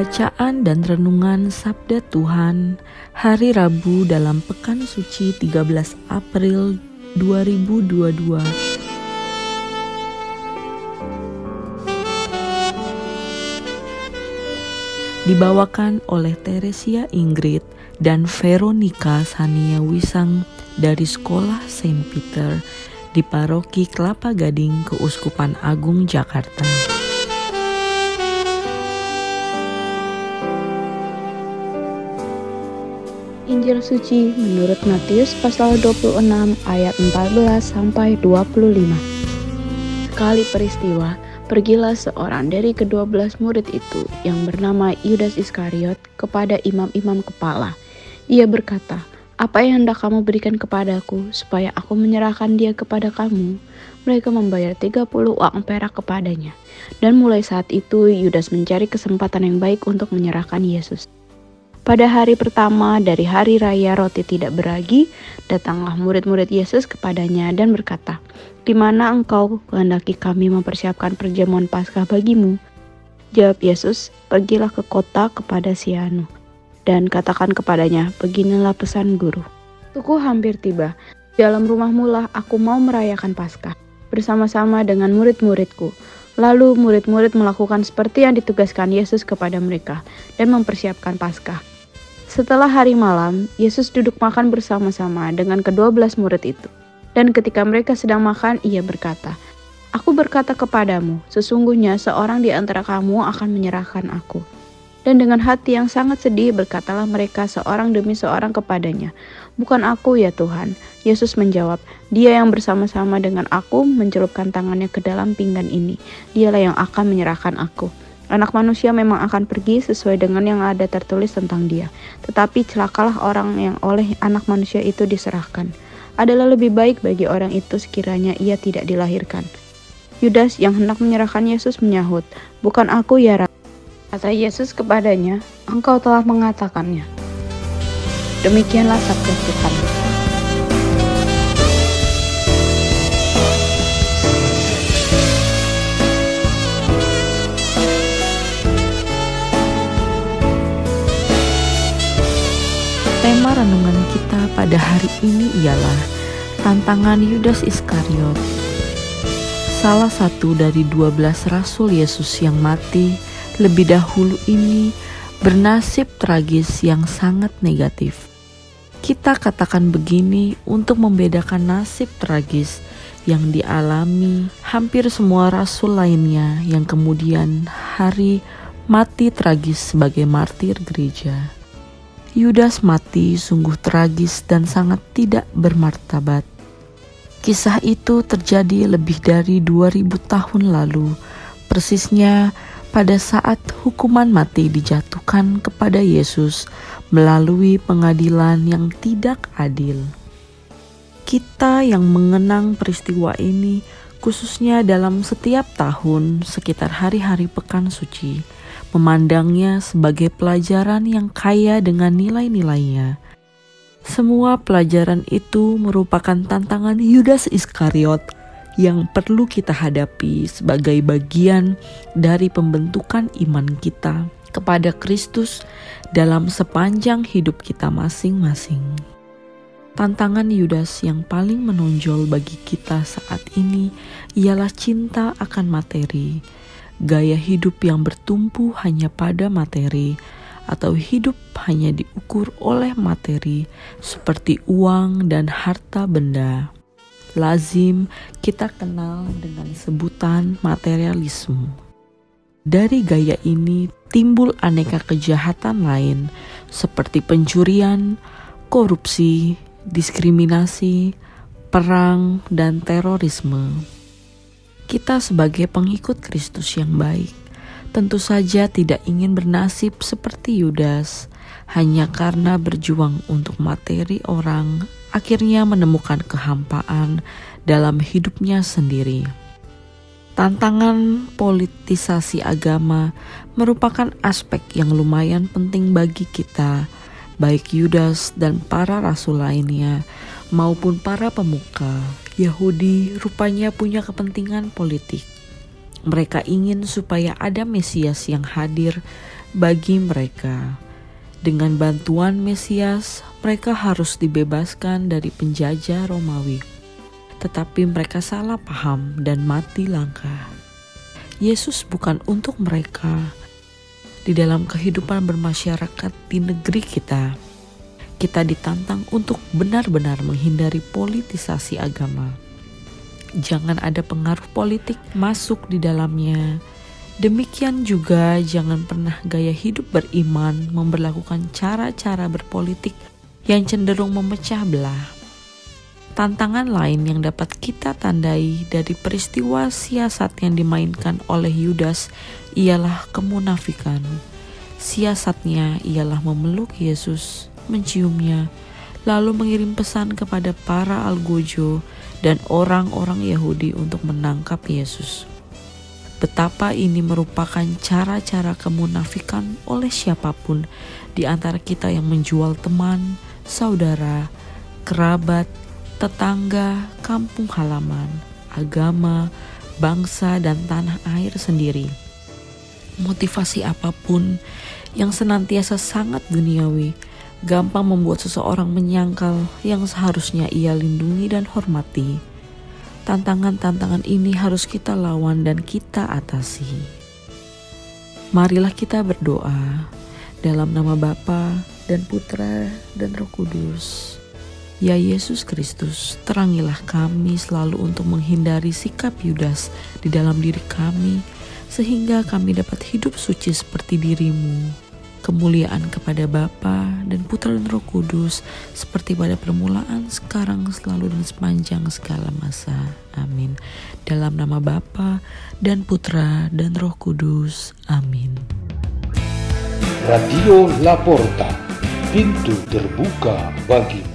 Bacaan dan Renungan Sabda Tuhan Hari Rabu dalam Pekan Suci 13 April 2022 Dibawakan oleh Teresia Ingrid dan Veronica Sania Wisang dari Sekolah Saint Peter di Paroki Kelapa Gading Keuskupan Agung Jakarta. Injil suci menurut Matius pasal 26 ayat 14 sampai 25. Sekali peristiwa, pergilah seorang dari kedua belas murid itu yang bernama Yudas Iskariot kepada imam-imam kepala. Ia berkata, apa yang hendak kamu berikan kepadaku supaya aku menyerahkan dia kepada kamu? Mereka membayar 30 uang perak kepadanya. Dan mulai saat itu Yudas mencari kesempatan yang baik untuk menyerahkan Yesus. Pada hari pertama dari hari raya roti tidak beragi, datanglah murid-murid Yesus kepadanya dan berkata, "Di mana engkau kehendaki kami mempersiapkan perjamuan Paskah bagimu?" Jawab Yesus, "Pergilah ke kota kepada Sianu dan katakan kepadanya, beginilah pesan guru. Tuku hampir tiba. Dalam rumahmu lah aku mau merayakan Paskah bersama-sama dengan murid-muridku." Lalu murid-murid melakukan seperti yang ditugaskan Yesus kepada mereka dan mempersiapkan Paskah. Setelah hari malam, Yesus duduk makan bersama-sama dengan kedua belas murid itu. Dan ketika mereka sedang makan, ia berkata, Aku berkata kepadamu, sesungguhnya seorang di antara kamu akan menyerahkan aku. Dan dengan hati yang sangat sedih berkatalah mereka seorang demi seorang kepadanya, Bukan aku ya Tuhan. Yesus menjawab, Dia yang bersama-sama dengan aku mencelupkan tangannya ke dalam pinggan ini. Dialah yang akan menyerahkan aku. Anak manusia memang akan pergi sesuai dengan yang ada tertulis tentang dia. Tetapi celakalah orang yang oleh anak manusia itu diserahkan. Adalah lebih baik bagi orang itu sekiranya ia tidak dilahirkan. Yudas yang hendak menyerahkan Yesus menyahut, Bukan aku ya Rabi. Kata Yesus kepadanya, Engkau telah mengatakannya. Demikianlah sabda Tuhan. Tema renungan kita pada hari ini ialah tantangan Yudas Iskariot. Salah satu dari dua belas rasul Yesus yang mati lebih dahulu ini bernasib tragis yang sangat negatif. Kita katakan begini untuk membedakan nasib tragis yang dialami hampir semua rasul lainnya yang kemudian hari mati tragis sebagai martir gereja. Yudas mati sungguh tragis dan sangat tidak bermartabat. Kisah itu terjadi lebih dari 2000 tahun lalu, persisnya pada saat hukuman mati dijatuhkan kepada Yesus melalui pengadilan yang tidak adil. Kita yang mengenang peristiwa ini, khususnya dalam setiap tahun sekitar hari-hari Pekan Suci, memandangnya sebagai pelajaran yang kaya dengan nilai-nilainya. Semua pelajaran itu merupakan tantangan Yudas Iskariot yang perlu kita hadapi sebagai bagian dari pembentukan iman kita kepada Kristus dalam sepanjang hidup kita masing-masing. Tantangan Yudas yang paling menonjol bagi kita saat ini ialah cinta akan materi gaya hidup yang bertumpu hanya pada materi atau hidup hanya diukur oleh materi seperti uang dan harta benda. Lazim kita kenal dengan sebutan materialisme. Dari gaya ini timbul aneka kejahatan lain seperti pencurian, korupsi, diskriminasi, perang, dan terorisme. Kita sebagai pengikut Kristus yang baik, tentu saja tidak ingin bernasib seperti Yudas, hanya karena berjuang untuk materi orang, akhirnya menemukan kehampaan dalam hidupnya sendiri. Tantangan politisasi agama merupakan aspek yang lumayan penting bagi kita, baik Yudas dan para rasul lainnya, maupun para pemuka Yahudi rupanya punya kepentingan politik. Mereka ingin supaya ada Mesias yang hadir bagi mereka. Dengan bantuan Mesias, mereka harus dibebaskan dari penjajah Romawi. Tetapi mereka salah paham dan mati langkah. Yesus bukan untuk mereka di dalam kehidupan bermasyarakat di negeri kita kita ditantang untuk benar-benar menghindari politisasi agama. Jangan ada pengaruh politik masuk di dalamnya. Demikian juga jangan pernah gaya hidup beriman memperlakukan cara-cara berpolitik yang cenderung memecah belah. Tantangan lain yang dapat kita tandai dari peristiwa siasat yang dimainkan oleh Yudas ialah kemunafikan. Siasatnya ialah memeluk Yesus menciumnya, lalu mengirim pesan kepada para algojo dan orang-orang Yahudi untuk menangkap Yesus. Betapa ini merupakan cara-cara kemunafikan oleh siapa pun di antara kita yang menjual teman, saudara, kerabat, tetangga, kampung halaman, agama, bangsa, dan tanah air sendiri. Motivasi apa pun yang senantiasa sangat duniawi gampang membuat seseorang menyangkal yang seharusnya ia lindungi dan hormati. Tantangan-tantangan ini harus kita lawan dan kita atasi. Marilah kita berdoa dalam nama Bapa dan Putra dan Roh Kudus. Ya Yesus Kristus, terangilah kami selalu untuk menghindari sikap Yudas di dalam diri kami, sehingga kami dapat hidup suci seperti dirimu kemuliaan kepada Bapa dan Putra dan Roh Kudus seperti pada permulaan, sekarang, selalu dan sepanjang segala masa. Amin. Dalam nama Bapa dan Putra dan Roh Kudus. Amin. Radio Laporta, pintu terbuka bagi